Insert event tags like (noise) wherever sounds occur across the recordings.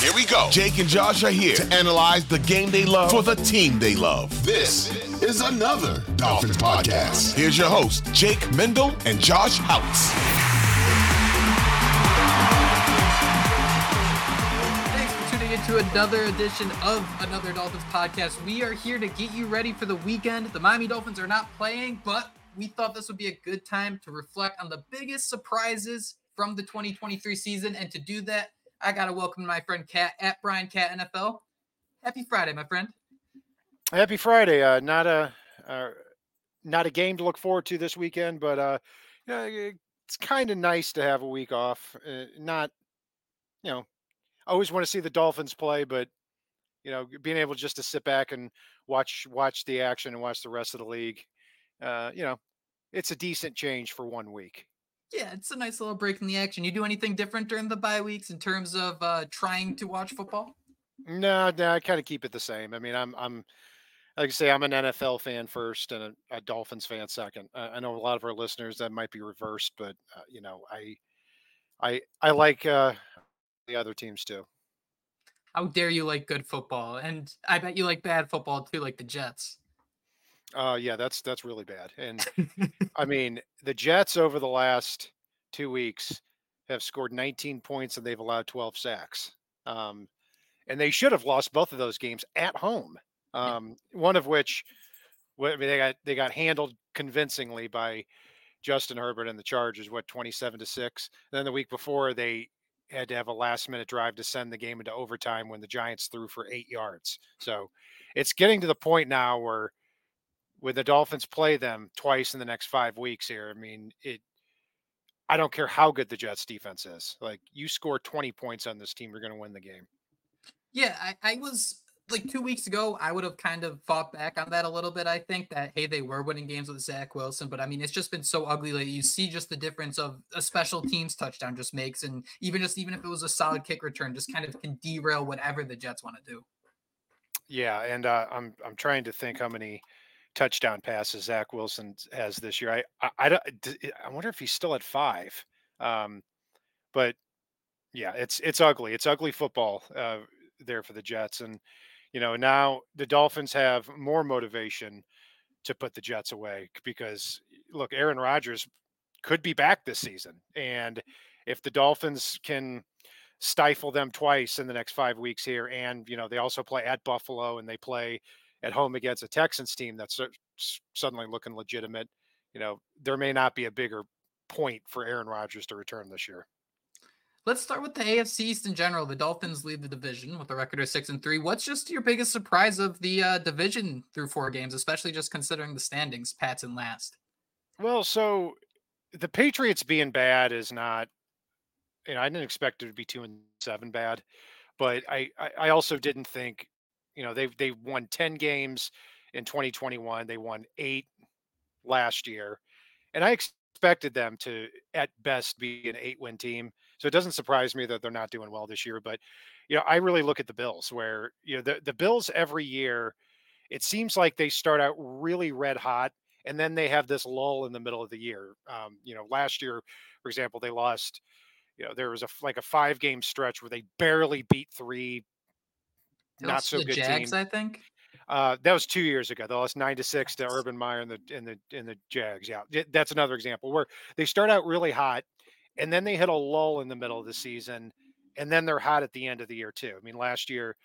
Here we go. Jake and Josh are here to analyze the game they love for the team they love. This is another Dolphins podcast. Here's your host, Jake Mendel and Josh Houtz. Thanks for tuning into another edition of another Dolphins podcast. We are here to get you ready for the weekend. The Miami Dolphins are not playing, but we thought this would be a good time to reflect on the biggest surprises from the 2023 season. And to do that, I gotta welcome my friend Cat at Brian Cat NFL. Happy Friday, my friend. Happy Friday. Uh, not a uh, not a game to look forward to this weekend, but uh, you know, it's kind of nice to have a week off. Uh, not, you know, I always want to see the Dolphins play, but you know, being able just to sit back and watch watch the action and watch the rest of the league, uh, you know, it's a decent change for one week yeah, it's a nice little break in the action. You do anything different during the bye weeks in terms of uh, trying to watch football? No, no, I kind of keep it the same. I mean, I'm, I'm, like I say, I'm an NFL fan first and a, a Dolphins fan second. Uh, I know a lot of our listeners that might be reversed, but uh, you know, I, I, I like uh, the other teams too. How dare you like good football? And I bet you like bad football too, like the Jets. Uh, yeah, that's that's really bad. And (laughs) I mean, the Jets over the last two weeks have scored 19 points and they've allowed 12 sacks. Um, and they should have lost both of those games at home. Um, one of which, I mean, they got they got handled convincingly by Justin Herbert and the Chargers. What 27 to six. then the week before, they had to have a last minute drive to send the game into overtime when the Giants threw for eight yards. So it's getting to the point now where when the Dolphins play them twice in the next five weeks here, I mean, it. I don't care how good the Jets defense is. Like you score 20 points on this team, you're going to win the game. Yeah, I, I was like two weeks ago, I would have kind of fought back on that a little bit. I think that hey, they were winning games with Zach Wilson, but I mean, it's just been so ugly lately. You see just the difference of a special teams touchdown just makes, and even just even if it was a solid kick return, just kind of can derail whatever the Jets want to do. Yeah, and uh, I'm I'm trying to think how many touchdown passes Zach Wilson has this year. I I, I, I wonder if he's still at five. Um, but yeah, it's it's ugly. It's ugly football uh, there for the Jets, and you know now the Dolphins have more motivation to put the Jets away because look, Aaron Rodgers could be back this season, and if the Dolphins can stifle them twice in the next five weeks here, and you know they also play at Buffalo and they play at home against a Texans team that's suddenly looking legitimate, you know, there may not be a bigger point for Aaron Rodgers to return this year. Let's start with the AFC East in general. The Dolphins lead the division with a record of six and three. What's just your biggest surprise of the uh, division through four games, especially just considering the standings, Pats in last? Well, so the Patriots being bad is not, you know, I didn't expect it to be two and seven bad, but I, I, I also didn't think, you know, they've they've won 10 games in 2021. They won eight last year. And I expected them to, at best, be an eight win team. So it doesn't surprise me that they're not doing well this year. But, you know, I really look at the Bills where, you know, the, the Bills every year, it seems like they start out really red hot and then they have this lull in the middle of the year. Um, you know, last year, for example, they lost, you know, there was a like a five game stretch where they barely beat three not so good Jags, teams. I think. Uh, that was two years ago. They lost nine to six to Urban Meyer and the in the in the Jags. Yeah, that's another example where they start out really hot, and then they hit a lull in the middle of the season, and then they're hot at the end of the year too. I mean, last year,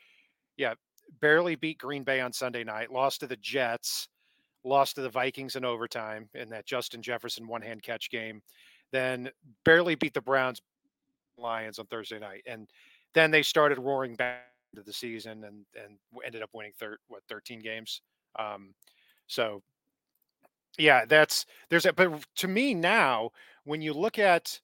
yeah, barely beat Green Bay on Sunday night, lost to the Jets, lost to the Vikings in overtime in that Justin Jefferson one hand catch game, then barely beat the Browns, Lions on Thursday night, and then they started roaring back into the season and and ended up winning third what 13 games. Um, so yeah, that's there's a but to me now when you look at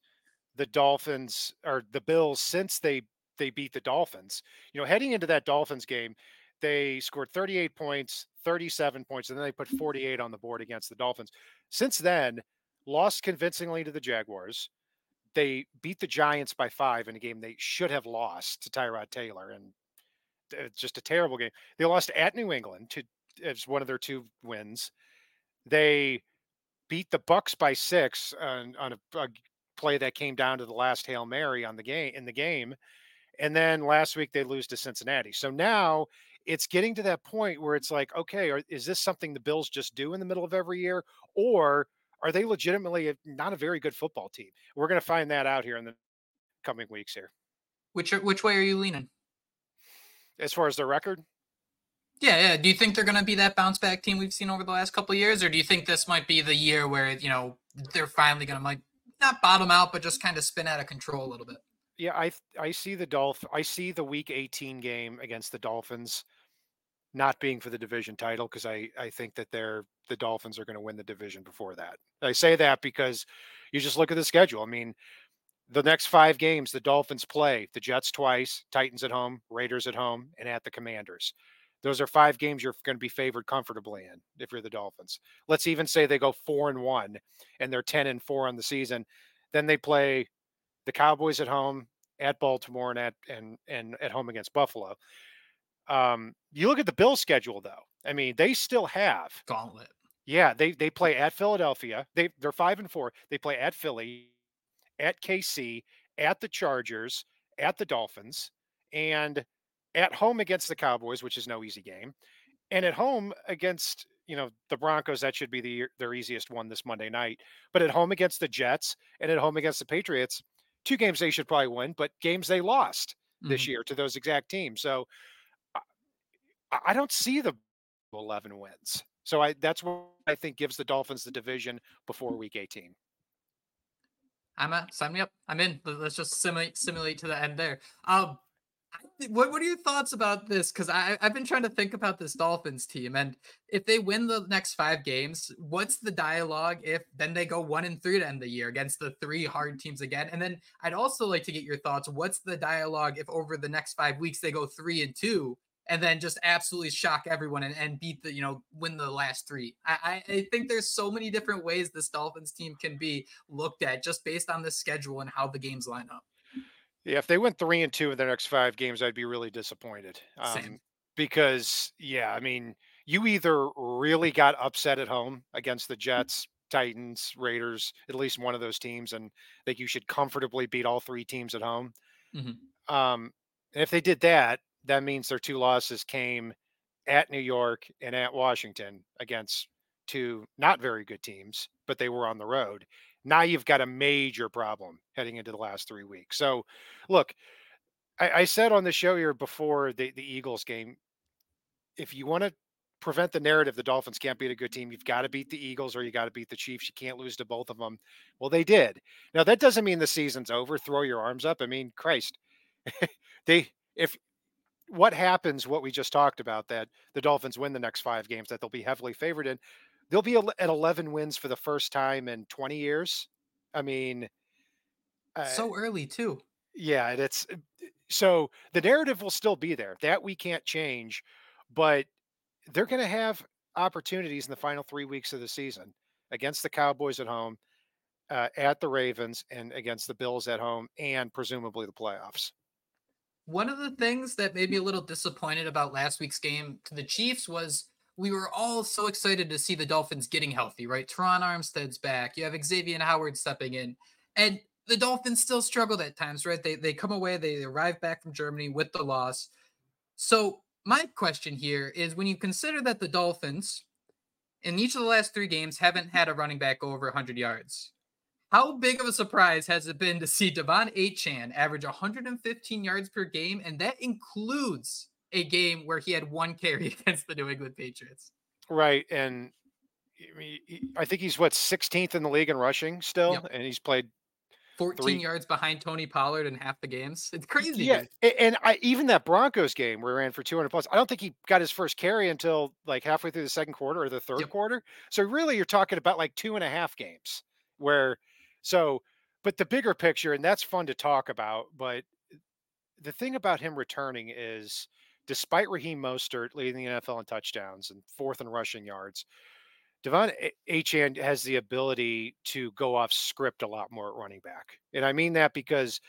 the Dolphins or the Bills since they they beat the Dolphins, you know, heading into that Dolphins game, they scored 38 points, 37 points, and then they put 48 on the board against the Dolphins. Since then, lost convincingly to the Jaguars. They beat the Giants by five in a game they should have lost to Tyrod Taylor, and it's uh, just a terrible game. They lost at New England to as one of their two wins. They beat the Bucs by six on, on a, a, play that came down to the last hail mary on the game in the game, and then last week they lose to Cincinnati. So now it's getting to that point where it's like, okay, are, is this something the Bills just do in the middle of every year, or are they legitimately a, not a very good football team? We're going to find that out here in the coming weeks here. Which which way are you leaning? As far as their record? Yeah, yeah. Do you think they're going to be that bounce back team we've seen over the last couple years, or do you think this might be the year where you know they're finally going to might not bottom out, but just kind of spin out of control a little bit? Yeah, I I see the Dolph I see the Week 18 game against the Dolphins not being for the division title because I I think that they're the Dolphins are going to win the division before that. I say that because you just look at the schedule. I mean, the next five games, the Dolphins play the Jets twice, Titans at home, Raiders at home, and at the Commanders. Those are five games you're going to be favored comfortably in if you're the Dolphins. Let's even say they go four and one and they're 10 and four on the season. Then they play the Cowboys at home, at Baltimore, and at and and at home against Buffalo. Um, you look at the Bill schedule though. I mean, they still have gauntlet. Yeah, they they play at Philadelphia. They they're five and four. They play at Philly, at KC, at the Chargers, at the Dolphins, and at home against the Cowboys, which is no easy game, and at home against you know the Broncos. That should be the their easiest one this Monday night. But at home against the Jets and at home against the Patriots, two games they should probably win, but games they lost this mm-hmm. year to those exact teams. So I, I don't see the 11 wins. So I that's what I think gives the Dolphins the division before week 18. I'm a sign me up. I'm in. Let's just simulate simulate to the end there. Um, what what are your thoughts about this? Because I I've been trying to think about this Dolphins team, and if they win the next five games, what's the dialogue if then they go one and three to end the year against the three hard teams again? And then I'd also like to get your thoughts. What's the dialogue if over the next five weeks they go three and two and then just absolutely shock everyone and, and beat the, you know, win the last three. I, I think there's so many different ways this Dolphins team can be looked at just based on the schedule and how the games line up. Yeah, if they went three and two in their next five games, I'd be really disappointed. Um, because yeah, I mean, you either really got upset at home against the Jets, Titans, Raiders, at least one of those teams, and think you should comfortably beat all three teams at home. Mm-hmm. Um, and if they did that, that means their two losses came at New York and at Washington against two not very good teams, but they were on the road. Now you've got a major problem heading into the last three weeks. So, look, I, I said on the show here before the, the Eagles game, if you want to prevent the narrative the Dolphins can't beat a good team. You've got to beat the Eagles or you got to beat the Chiefs. You can't lose to both of them. Well, they did. Now that doesn't mean the season's over. Throw your arms up. I mean, Christ, (laughs) they if what happens, what we just talked about, that the Dolphins win the next five games, that they'll be heavily favored in. They'll be at 11 wins for the first time in 20 years. I mean, uh, so early too. Yeah, it's uh, so the narrative will still be there. That we can't change, but they're going to have opportunities in the final three weeks of the season against the Cowboys at home, uh, at the Ravens, and against the Bills at home, and presumably the playoffs. One of the things that made me a little disappointed about last week's game to the Chiefs was we were all so excited to see the Dolphins getting healthy, right? Terron Armstead's back. You have Xavier Howard stepping in. And the Dolphins still struggled at times, right? They they come away, they arrive back from Germany with the loss. So my question here is when you consider that the Dolphins in each of the last three games haven't had a running back over 100 yards, how big of a surprise has it been to see De'Von Achane average 115 yards per game? And that includes a game where he had one carry (laughs) against the New England Patriots. Right. And I think he's what 16th in the league in rushing still, yep. and he's played 14 three. yards behind Tony Pollard in half the games. It's crazy. Yeah, and I even that Broncos game where he ran for 200 plus. I don't think he got his first carry until like halfway through the second quarter or the third yep. quarter. So really, you're talking about like two and a half games where. So, but the bigger picture, and that's fun to talk about. But the thing about him returning is, despite Raheem Mostert leading the NFL in touchdowns and fourth in rushing yards, De'Von Achane has the ability to go off script a lot more at running back. And I mean that because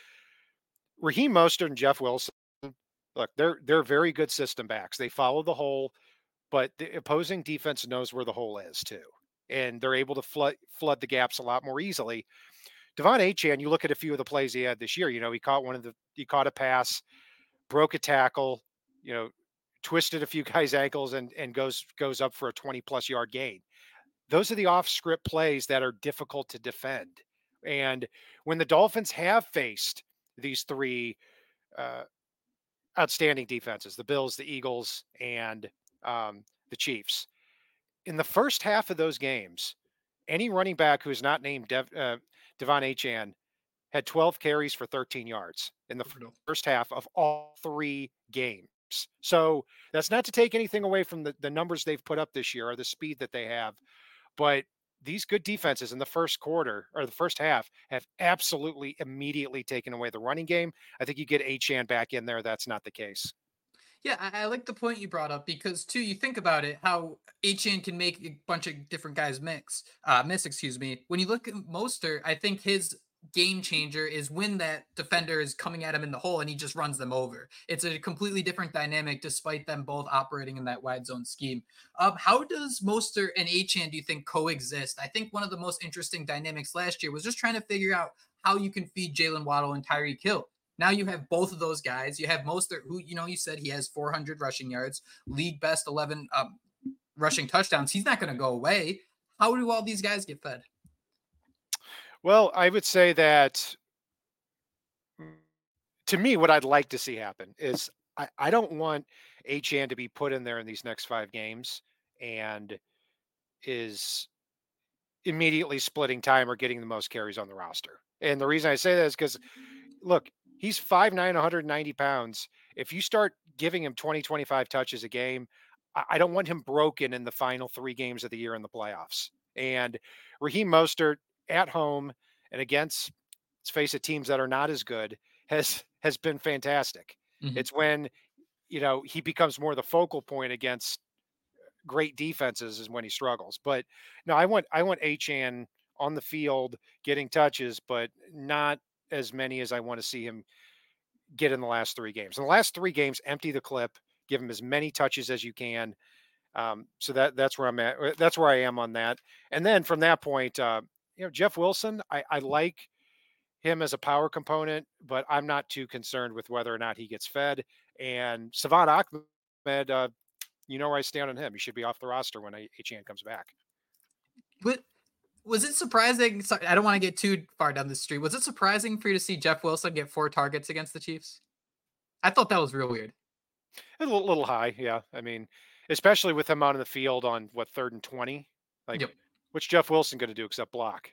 Raheem Mostert and Jeff Wilson, look, they're they're very good system backs. They follow the hole, but the opposing defense knows where the hole is too. And they're able to flood flood the gaps a lot more easily. De'Von Achane, you look at a few of the plays he had this year, you know, he caught one of the he caught a pass, broke a tackle, you know, twisted a few (laughs) guys' ankles and and goes goes up for a 20 plus yard gain. Those are the off script plays that are difficult to defend. And when the Dolphins have faced these three uh, outstanding defenses, the Bills, the Eagles, and um, the Chiefs, in the first half of those games, any running back who is not named Dev, uh, De'Von Achane had 12 carries for 13 yards in the first half of all three games. So that's not to take anything away from the, the numbers they've put up this year or the speed that they have. But these good defenses in the first quarter or the first half have absolutely immediately taken away the running game. I think you get Achane back in there. That's not the case. Yeah, I, I, like the point you brought up because too, you think about it, how Achane can make a bunch of different guys mix, uh, miss, excuse me. When you look at Mostert, I think his game changer is when that defender is coming at him in the hole and he just runs them over. It's a completely different dynamic despite them both operating in that wide zone scheme. Um, how does Mostert and Achane do you think coexist? I think one of the most interesting dynamics last year was just trying to figure out how you can feed Jaylen Waddle and Tyreek Hill. Now you have both of those guys. You have Mostert, who you know you said he has 400 rushing yards, league best 11 um, rushing touchdowns. He's not going to go away. How do all these guys get fed? Well, I would say that to me, what I'd like to see happen is I, I don't want Achane to be put in there in these next five games and is immediately splitting time or getting the most carries on the roster. And the reason I say that is because look, he's 5'9, 190 pounds. If you start giving him 20, 25 touches a game, I, I don't want him broken in the final three games of the year in the playoffs. And Raheem Mostert at home and against let's face it teams that are not as good (laughs) has has been fantastic mm-hmm. it's when you know he becomes more the focal point against great defenses is when he struggles but no i want i want Achane on the field getting touches but not as many as i want to see him get in the last three games in the last three games empty the clip give him as many touches as you can um, so that that's where i'm at uh, that's where i am on that and then from that point uh, you know, Jeff Wilson, I, I like him as a power component, but I'm not too concerned with whether or not he gets fed. And Salvon Ahmed, uh, you know where I stand on him. He should be off the roster when Achane comes back. But was it surprising? Sorry, I don't want to get too far down the street. Was it surprising for you to see Jeff Wilson get four targets against the Chiefs? I thought that was real weird. A little, little high, yeah. I mean, especially with him out in the field on what third and twenty. Like, Yep. what's Jeff Wilson going to do except block?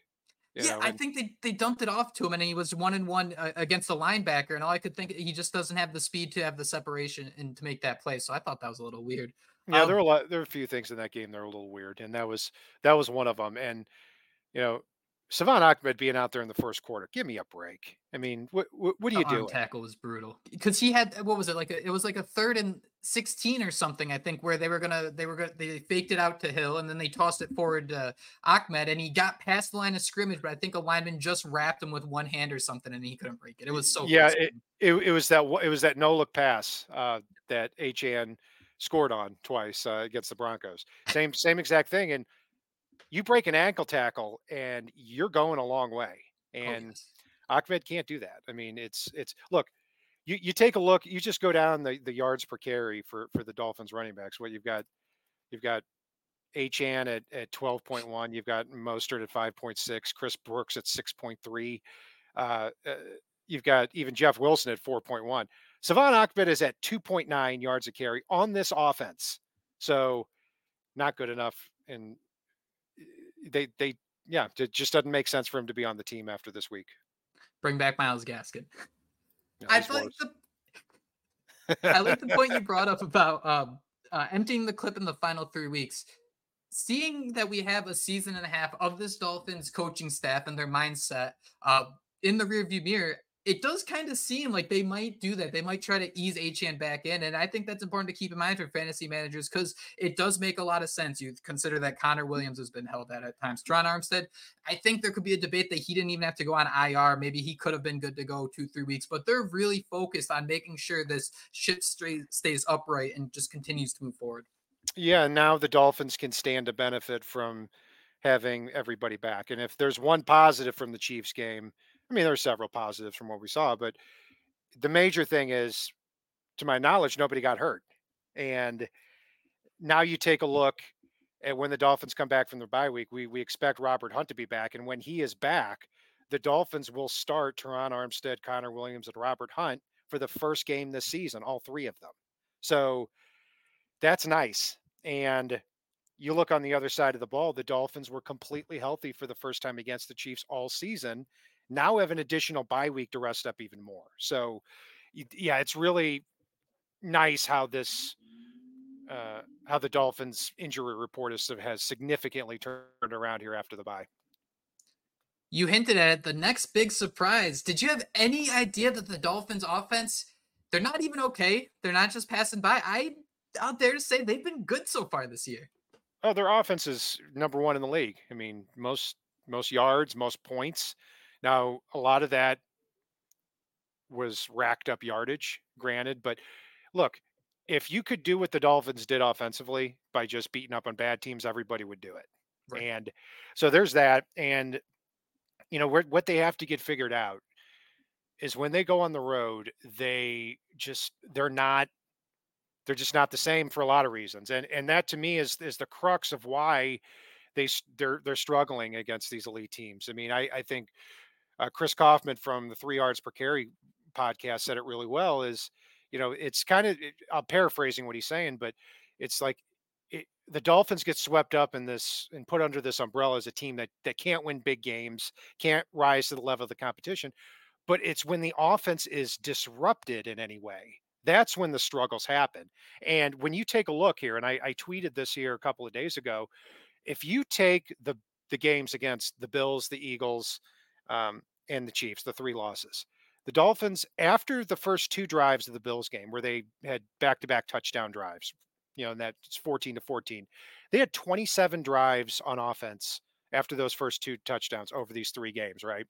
Yeah, know, I and- think they, they dumped it off to him, and he was one and one uh, against the linebacker, and all I could think he just doesn't have the speed to have the separation and to make that play. So I thought that was a little weird. Yeah, Um, there were a lot. There were a few things in that game that were a little weird, and that was that was one of them. And you know, Salvon Ahmed being out there in the first quarter, give me a break. I mean, what what, what are you doing? tackle was brutal because he had what was it like? A, it was like a third and sixteen or something, I think, where they were gonna they were gonna they faked it out to Hill and then they tossed it forward to Ahmed and he got past the line of scrimmage, but I think a lineman just wrapped him with one hand or something and he couldn't break it. It was so Yeah, close. It, it was that it was that no look pass uh, that Achane scored on twice uh, against the Broncos. Same same exact thing. And you break an ankle tackle, and you're going a long way. Oh, And yes. Ahmed can't do that. I mean, it's it's look, you you take a look, you just go down the, the yards per carry for for the Dolphins running backs. What you've got, you've got Achane at at twelve point one, you've got Mostert at five point six, Chris Brooks at six point three, uh, uh, you've got even Jeff Wilson at four point one. Salvon Ahmed is at two point nine yards a carry on this offense, so not good enough. And uh, they they yeah, it just doesn't make sense for him to be on the team after this week. bring back Myles Gaskin. Know, I like the (laughs) I like the point you brought up about um, uh, emptying the clip in the final three weeks. Seeing that we have a season and a half of this Dolphins coaching staff and their mindset uh, in the rearview mirror, it does kind of seem like they might do that. They might try to ease Achane back in, and I think that's important to keep in mind for fantasy managers because it does make a lot of sense. You consider that Connor Williams has been held at at times. Terron Armstead, I think there could be a debate that he didn't even have to go on IR. Maybe he could have been good to go two, three weeks, but they're really focused on making sure this ship straight stays upright and just continues to move forward. Yeah, now the Dolphins can stand to benefit from having everybody back. And if there's one positive from the Chiefs game, I mean, there are several positives from what we saw, but the major thing is, to my knowledge, nobody got hurt. And now you take a look at when the Dolphins come back from their bye week, we we expect Robert Hunt to be back. And when he is back, the Dolphins will start Terron Armstead, Connor Williams, and Robert Hunt for the first game this season, all three of them. So that's nice. And you look on the other side of the ball, the Dolphins were completely healthy for the first time against the Chiefs all season. Now have an additional bye week to rest up even more. So, yeah, it's really nice how this, uh, how the Dolphins injury report is, has significantly turned around here after the bye. You hinted at it. The next big surprise. Did you have any idea that the Dolphins offense, they're not even okay? They're not just passing by. I out there to say they've been good so far this year. Oh, their offense is number one in the league. I mean, most most yards, most points. Now, a lot of that was racked up yardage, granted, but look, if you could do what the Dolphins did offensively by just beating up on bad teams, everybody would do it. Right. And so there's that. And you know, what they have to get figured out is when they go on the road, they just they're not they're just not the same for a lot of reasons. And and that to me is is the crux of why they, they're, they're struggling against these elite teams. I mean, I I think uh, Chris Kaufman from the Three Yards Per Carry podcast said it really well. Is you know, it's kind of I'm paraphrasing what he's saying, but it's like it, the Dolphins get swept up in this and put under this umbrella as a team that that can't win big games, can't rise to the level of the competition. But it's when the offense is disrupted in any way that's when the struggles happen. And when you take a look here, and I, I tweeted this here a couple of days ago, if you take the the games against the Bills, the Eagles, um, and the Chiefs, the three losses, the Dolphins after the first two drives of the Bills game, where they had back to back touchdown drives, you know, and that's 14 to 14, they had 27 drives on offense after those first two touchdowns over these three games, right?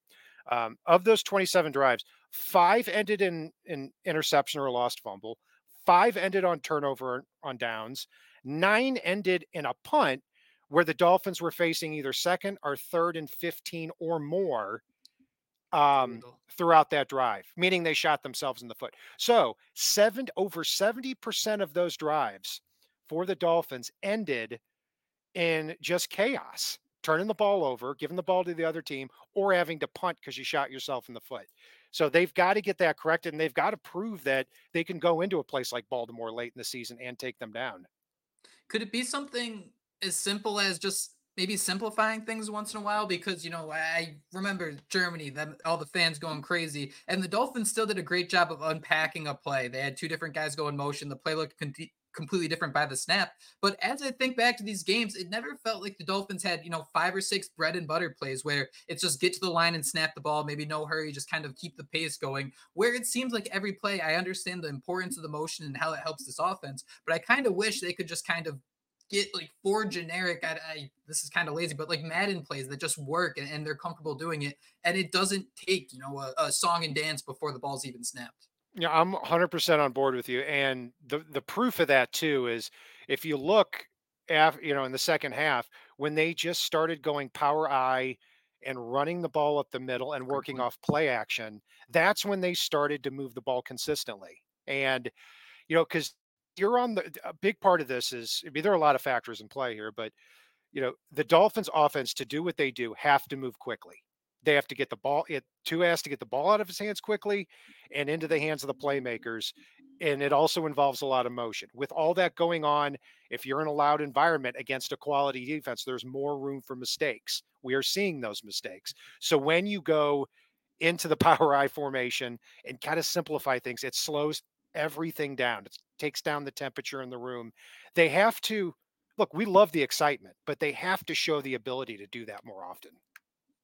Um, of those 27 drives, five ended in in interception or a lost fumble, five ended on turnover on downs, nine ended in a punt where the Dolphins were facing either second or third and 15 or more um, throughout that drive, meaning they shot themselves in the foot. So seven over 70% of those drives for the Dolphins ended in just chaos, turning the ball over, giving the ball to the other team, or having to punt because you shot yourself in the foot. So they've got to get that corrected, and they've got to prove that they can go into a place like Baltimore late in the season and take them down. Could it be something as simple as just maybe simplifying things once in a while because you know I remember Germany, them all the fans going crazy, and the Dolphins still did a great job of unpacking a play. They had two different guys go in motion. The play looked con- completely different by the snap. But as I think back to these games, it never felt like the Dolphins had you know five or six bread and butter plays where it's just get to the line and snap the ball, maybe no hurry, just kind of keep the pace going. Where it seems like every play, I understand the importance of the motion and how it helps this offense, but I kind of wish they could just kind of get like four generic I, I this is kind of lazy but like madden plays that just work and, and, they're comfortable doing it and it doesn't take you know a, a song and dance before the ball's even snapped. Yeah i'm 100% on board with you and the the proof of that too is if you look after you know in the second half when they just started going power I and running the ball up the middle and working off play action that's when they started to move the ball consistently and you know because you're on the a big part of this is I mean there are a lot of factors in play here, but you know the Dolphins' offense to do what they do have to move quickly. They have to get the ball. It Tua has to get the ball out of his hands quickly and into the hands of the playmakers, and it also involves a lot of motion. With all that going on, if you're in a loud environment against a quality defense, there's more room for mistakes. We are seeing those mistakes. So when you go into the (laughs) power I formation and kind of simplify things, it slows everything down. It takes down the temperature in the room. They have to look, we love the excitement, but they have to show the ability to do that more often.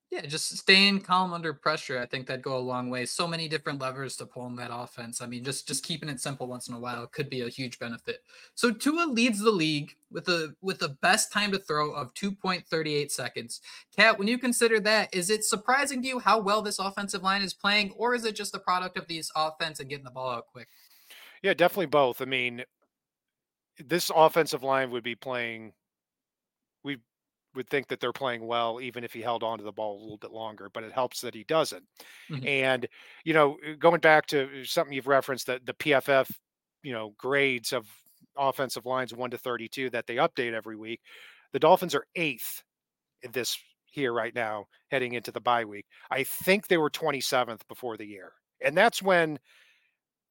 Yeah, just staying calm under pressure. I think that'd go a long way. So many different levers to pull in that offense. I mean, just just keeping it simple once in a while could be a huge benefit. So Tua leads the league with a with the best time to throw of 2.38 seconds. Cat, when you consider that, is it surprising to you how well this offensive line is playing, or is it just a product of these offense and getting the ball out quick? Yeah, definitely both. I mean, this offensive line would be playing. We would think that they're playing well, even if he held on to the ball a little bit longer. But it helps that he doesn't. Mm-hmm. And you know, uh, going back to something you've referenced, that the PFF, you know, grades of offensive lines one to thirty-two that they update every week. The Dolphins are eighth in this here right now, heading into the bye week. I think they were 27th before the year, and that's when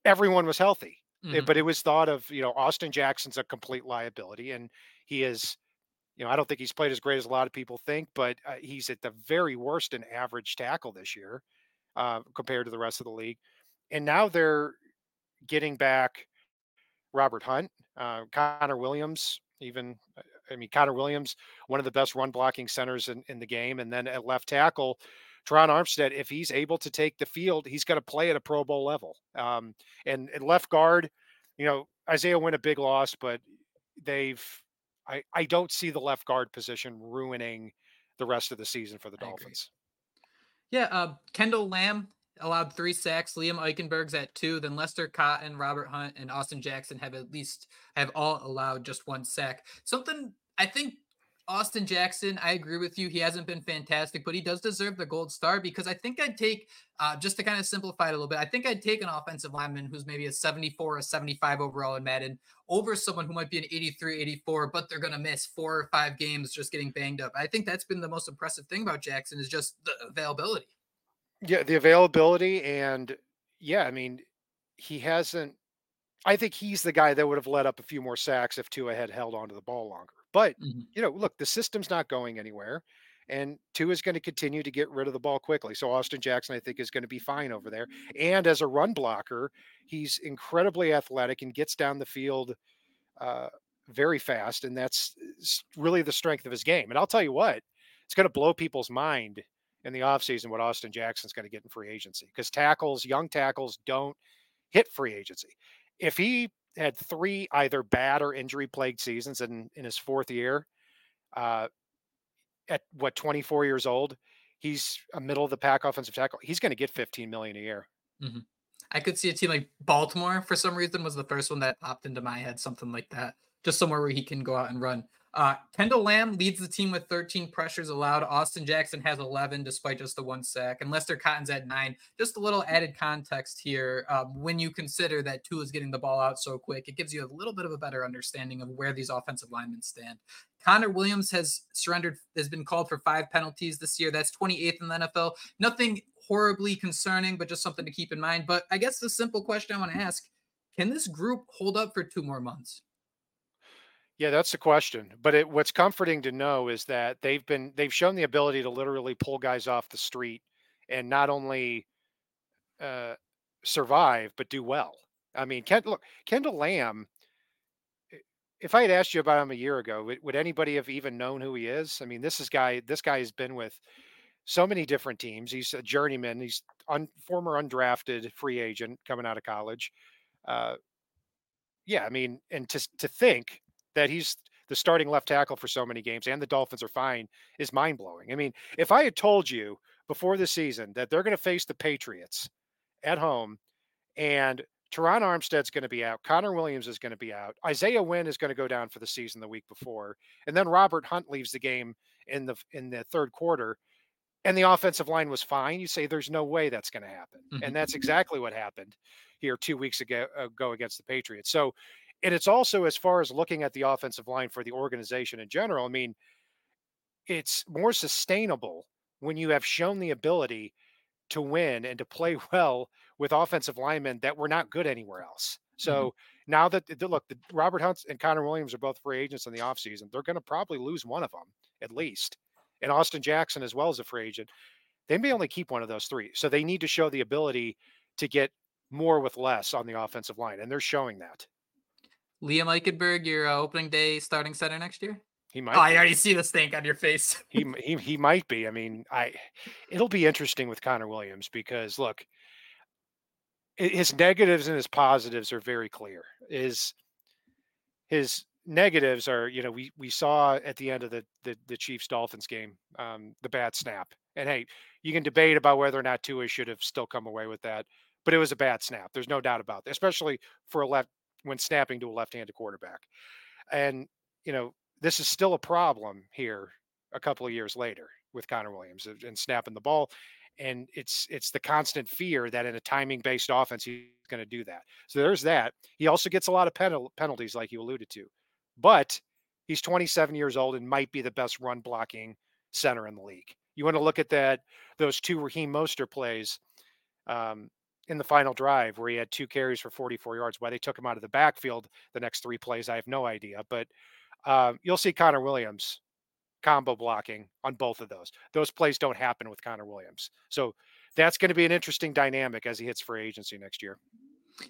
everyone was healthy. Mm-hmm. But it was thought of, you know, Austin Jackson's a complete liability, and he is, you know, I don't think he's played as great as a lot of people think, but uh, he's at the very worst in average tackle this year uh, compared to the rest of the league. And now they're getting back Robert Hunt, uh, Connor Williams, even uh, I mean, Connor Williams, one of the best run blocking centers in, in the game. And then at left tackle, Terron Armstead, if he's able to take the field, he's going to play at a Pro Bowl level. Um, and, and left guard, you know, Isaiah Wynn a big loss, but they've I, I don't see the left guard position ruining the rest of the season for the Dolphins. Yeah, uh, Kendall Lamm allowed three sacks. Liam Eichenberg's at two. Then Lester Cotton, Robert Hunt, and Austin Jackson have at least have all allowed just one sack. Something I think Austin Jackson, I agree with you. He hasn't been fantastic, but he does deserve the gold star because I think I'd take, uh, just to kind of simplify it a little bit, I think I'd take an offensive lineman who's maybe a 74 or 75 overall in Madden over someone who might be an 83, 84, but they're going to miss four or five games just getting banged up. I think that's been the most impressive thing about Jackson is just the availability. Yeah, the availability. And yeah, I mean, he hasn't, I think he's the guy that would have let up a few more sacks if Tua had held onto the ball longer. But mm-hmm. you know, look, the system's not going anywhere, and Tua is going to continue to get rid of the ball quickly. So Austin Jackson, I think, is going to be fine over there. And as a run blocker, he's incredibly athletic and gets down the field uh, very fast, and that's really the strength of his game. And I'll tell you what, it's going to blow people's mind in the offseason what Austin Jackson's going to get in free agency because tackles, young tackles, don't hit free agency. If he had three either bad or injury plagued seasons in in his fourth year. Uh, at what 24 years old, he's a middle of the pack offensive tackle. He's going to get 15 million a year. Mm-hmm. I could see a team like Baltimore for some reason was the first one that popped into my head, something like that. Just somewhere where he can go out and run. Uh, Kendall Lamm leads the team with 13 pressures allowed. Austin Jackson has 11, despite just the one sack, and Lester Cotton's at nine. Just a little added context here. Um, when you consider that Tua is getting the ball out so quick, it gives you a little bit of a better understanding of where these offensive linemen stand. Connor Williams has surrendered, has been called for five penalties this year. That's 28th in the NFL. Nothing horribly concerning, but just something to keep in mind. But I guess the simple question I want to ask can this group hold up for two more months? Yeah, that's the question. But it, what's comforting to know is that they've been they've shown the ability to literally pull guys off the street and not only uh, survive but do well. I mean, Ken, look, Kendall Lamm. If I had asked you about him a year ago, would, would anybody have even known who he is? I mean, this is guy. This guy has been with so many different teams. He's a journeyman. He's un, former undrafted free agent coming out of college. Uh, yeah, I mean, and to to think that he's the starting left tackle for so many games and the Dolphins are fine is mind blowing. I mean, if I had told you before the season that they're going to face the Patriots at home and Terron Armstead's going to be out, Connor Williams is going to be out, Isaiah Wynn is going to go down for the season the week before, and then Robert Hunt leaves the game in the in the third quarter and the offensive line was fine, you say there's no way that's going to happen. Mm-hmm. And that's exactly what happened here 2 weeks ago, ago against the Patriots. So and it's also as far as looking at the offensive line for the organization in general, I mean, it's more sustainable when you have shown the ability to win and to play (laughs) well with offensive linemen that were not good anywhere else. So mm-hmm. now that look, the, Robert Hunt and Connor Williams are both free agents in the offseason, they're going to probably lose one of them at least. And Austin Jackson, as well as a free agent, they may only keep one of those three. So they need to show the ability to get more with less on the offensive line. And they're showing that. Liam Eichenberg, your uh, opening day starting center next year? He might. Oh, I already see the stink on your face. he, he he might be. I mean, I it'll be interesting with Connor Williams because look, his negatives and his positives are very clear. His his negatives are, you know, we we saw at the end of the the, the Chiefs Dolphins game, um, the bad snap. And hey, you can debate about whether or not Tua should have still come away with that, but it was a bad snap. There's no doubt about that, especially for a left when snapping to a left-handed quarterback. And you know, this is still a problem here a couple of years later with Connor Williams and snapping the ball. And it's it's the constant fear that in a timing based offense he's going to do that. So there's that. He also gets a lot of penal- penalties, like you alluded to, but he's 27 years old and might be the best run blocking center in the league. You want to look at that those two Raheem Mostert plays um, in the final drive where he had two carries for 44 yards. Why they took him out of the backfield the next three plays, I have no idea. But uh, you'll see Connor Williams combo blocking on both of those. Those plays don't happen with Connor Williams. So that's going to be an interesting dynamic as he hits free agency next year.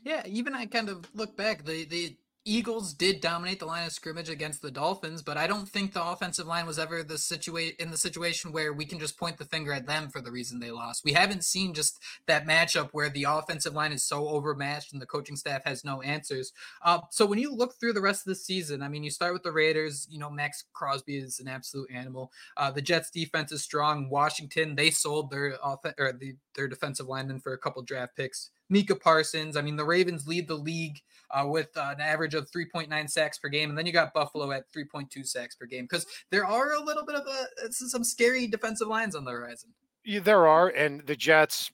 Yeah, even I kind of look back the the Eagles did dominate the line of scrimmage against the Dolphins, but I don't think the offensive line was ever the situation in the situation where we can just point the finger at them for the reason they lost. We haven't seen just that matchup where the offensive line is so overmatched and the coaching staff has no answers. Uh, so when you look through the rest of the season, I mean, you start with the Raiders. You know, Maxx Crosby is an absolute animal. Uh, the Jets defense is strong. Washington they sold their off or the, their defensive lineman for a couple draft picks. Micah Parsons. I mean, the Ravens lead the league uh, with uh, an average of 3.9 sacks per game, and then you got Buffalo at 3.2 sacks per game because there are a little bit of a some scary defensive lines on the horizon. Yeah, there are, and the Jets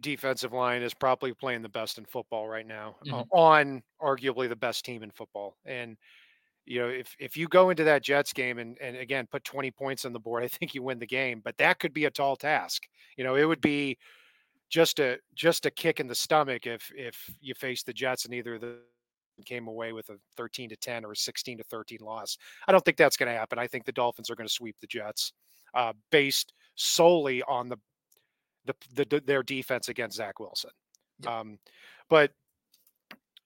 defensive line is probably playing the best in football right now uh, mm-hmm. uh, on arguably the best team in football and you know if if you go into that jets game and and again put 20 points on the board i think you win the game but that could be a tall task you know it would be just a just a kick in the stomach if if you face the Jets and either the (laughs) came away with a 13 to 10 or a 16 to 13 loss. I don't think that's going to happen. I think the Dolphins are going to sweep the Jets uh, based solely on the, the, the their defense against Zach Wilson. Yep. Um, but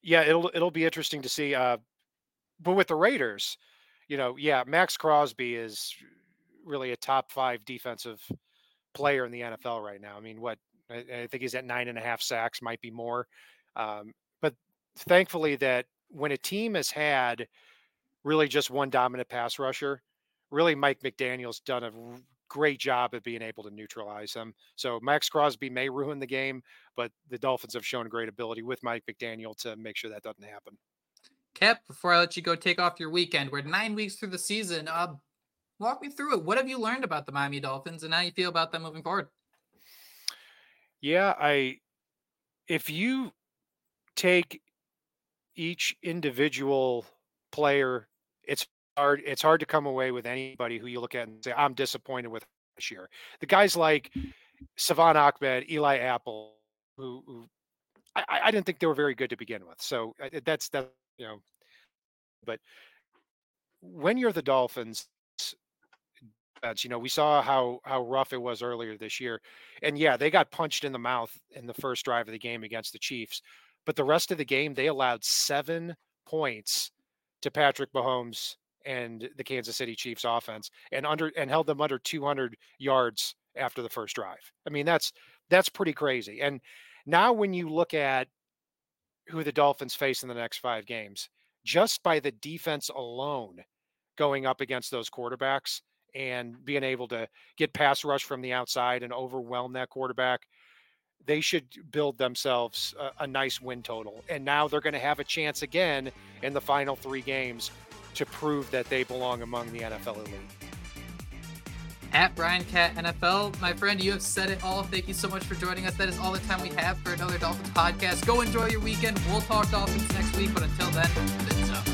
yeah, it'll it'll be interesting to see. Uh, but with the Raiders, you know, yeah, Maxx Crosby is really a top five defensive player in the NFL right now. I mean, what I, I think he's at nine and a half sacks, might be more. Um, but thankfully, that when a team has had really just one dominant pass rusher, really Mike McDaniel's done a great job of being able to neutralize them. So Maxx Crosby may ruin the game, but the Dolphins have shown great ability with Mike McDaniel to make sure that doesn't happen. Cat, before I let you go take off your weekend, we're nine weeks through the season. Uh, walk me through it. What have you learned about the Miami Dolphins and how you feel about them moving forward? Yeah, I if you take each individual player, it's hard it's hard to come away with anybody who you look at and say, I'm disappointed with this year. The guys like Salvon Ahmed, Eli Apple, who, who I, I, didn't think they were very good to begin with. So uh, that's that, you know, but when you're the Dolphins, you know, we saw how how rough it was earlier this year. And yeah, they got punched in the mouth in the first drive of the game against the Chiefs. But the rest of the game, they allowed seven points to Patrick Mahomes and the Kansas City Chiefs offense and under and held them under 200 yards after the first drive. I mean, that's that's pretty crazy. And now when you look at who the Dolphins face in the next 5 games, just by the defense alone going up against those quarterbacks and being able to get pass rush from the outside and overwhelm that quarterback, they should build themselves a, a nice win total. And now they're going to have a chance again in the final three games to prove that they belong among the NFL elite. At Brian Cat NFL, my friend, you have said it all. Thank you so much for joining us. That is all the time we have for another Dolphins podcast. Go enjoy your weekend. We'll talk Dolphins next week, but until then, it's up.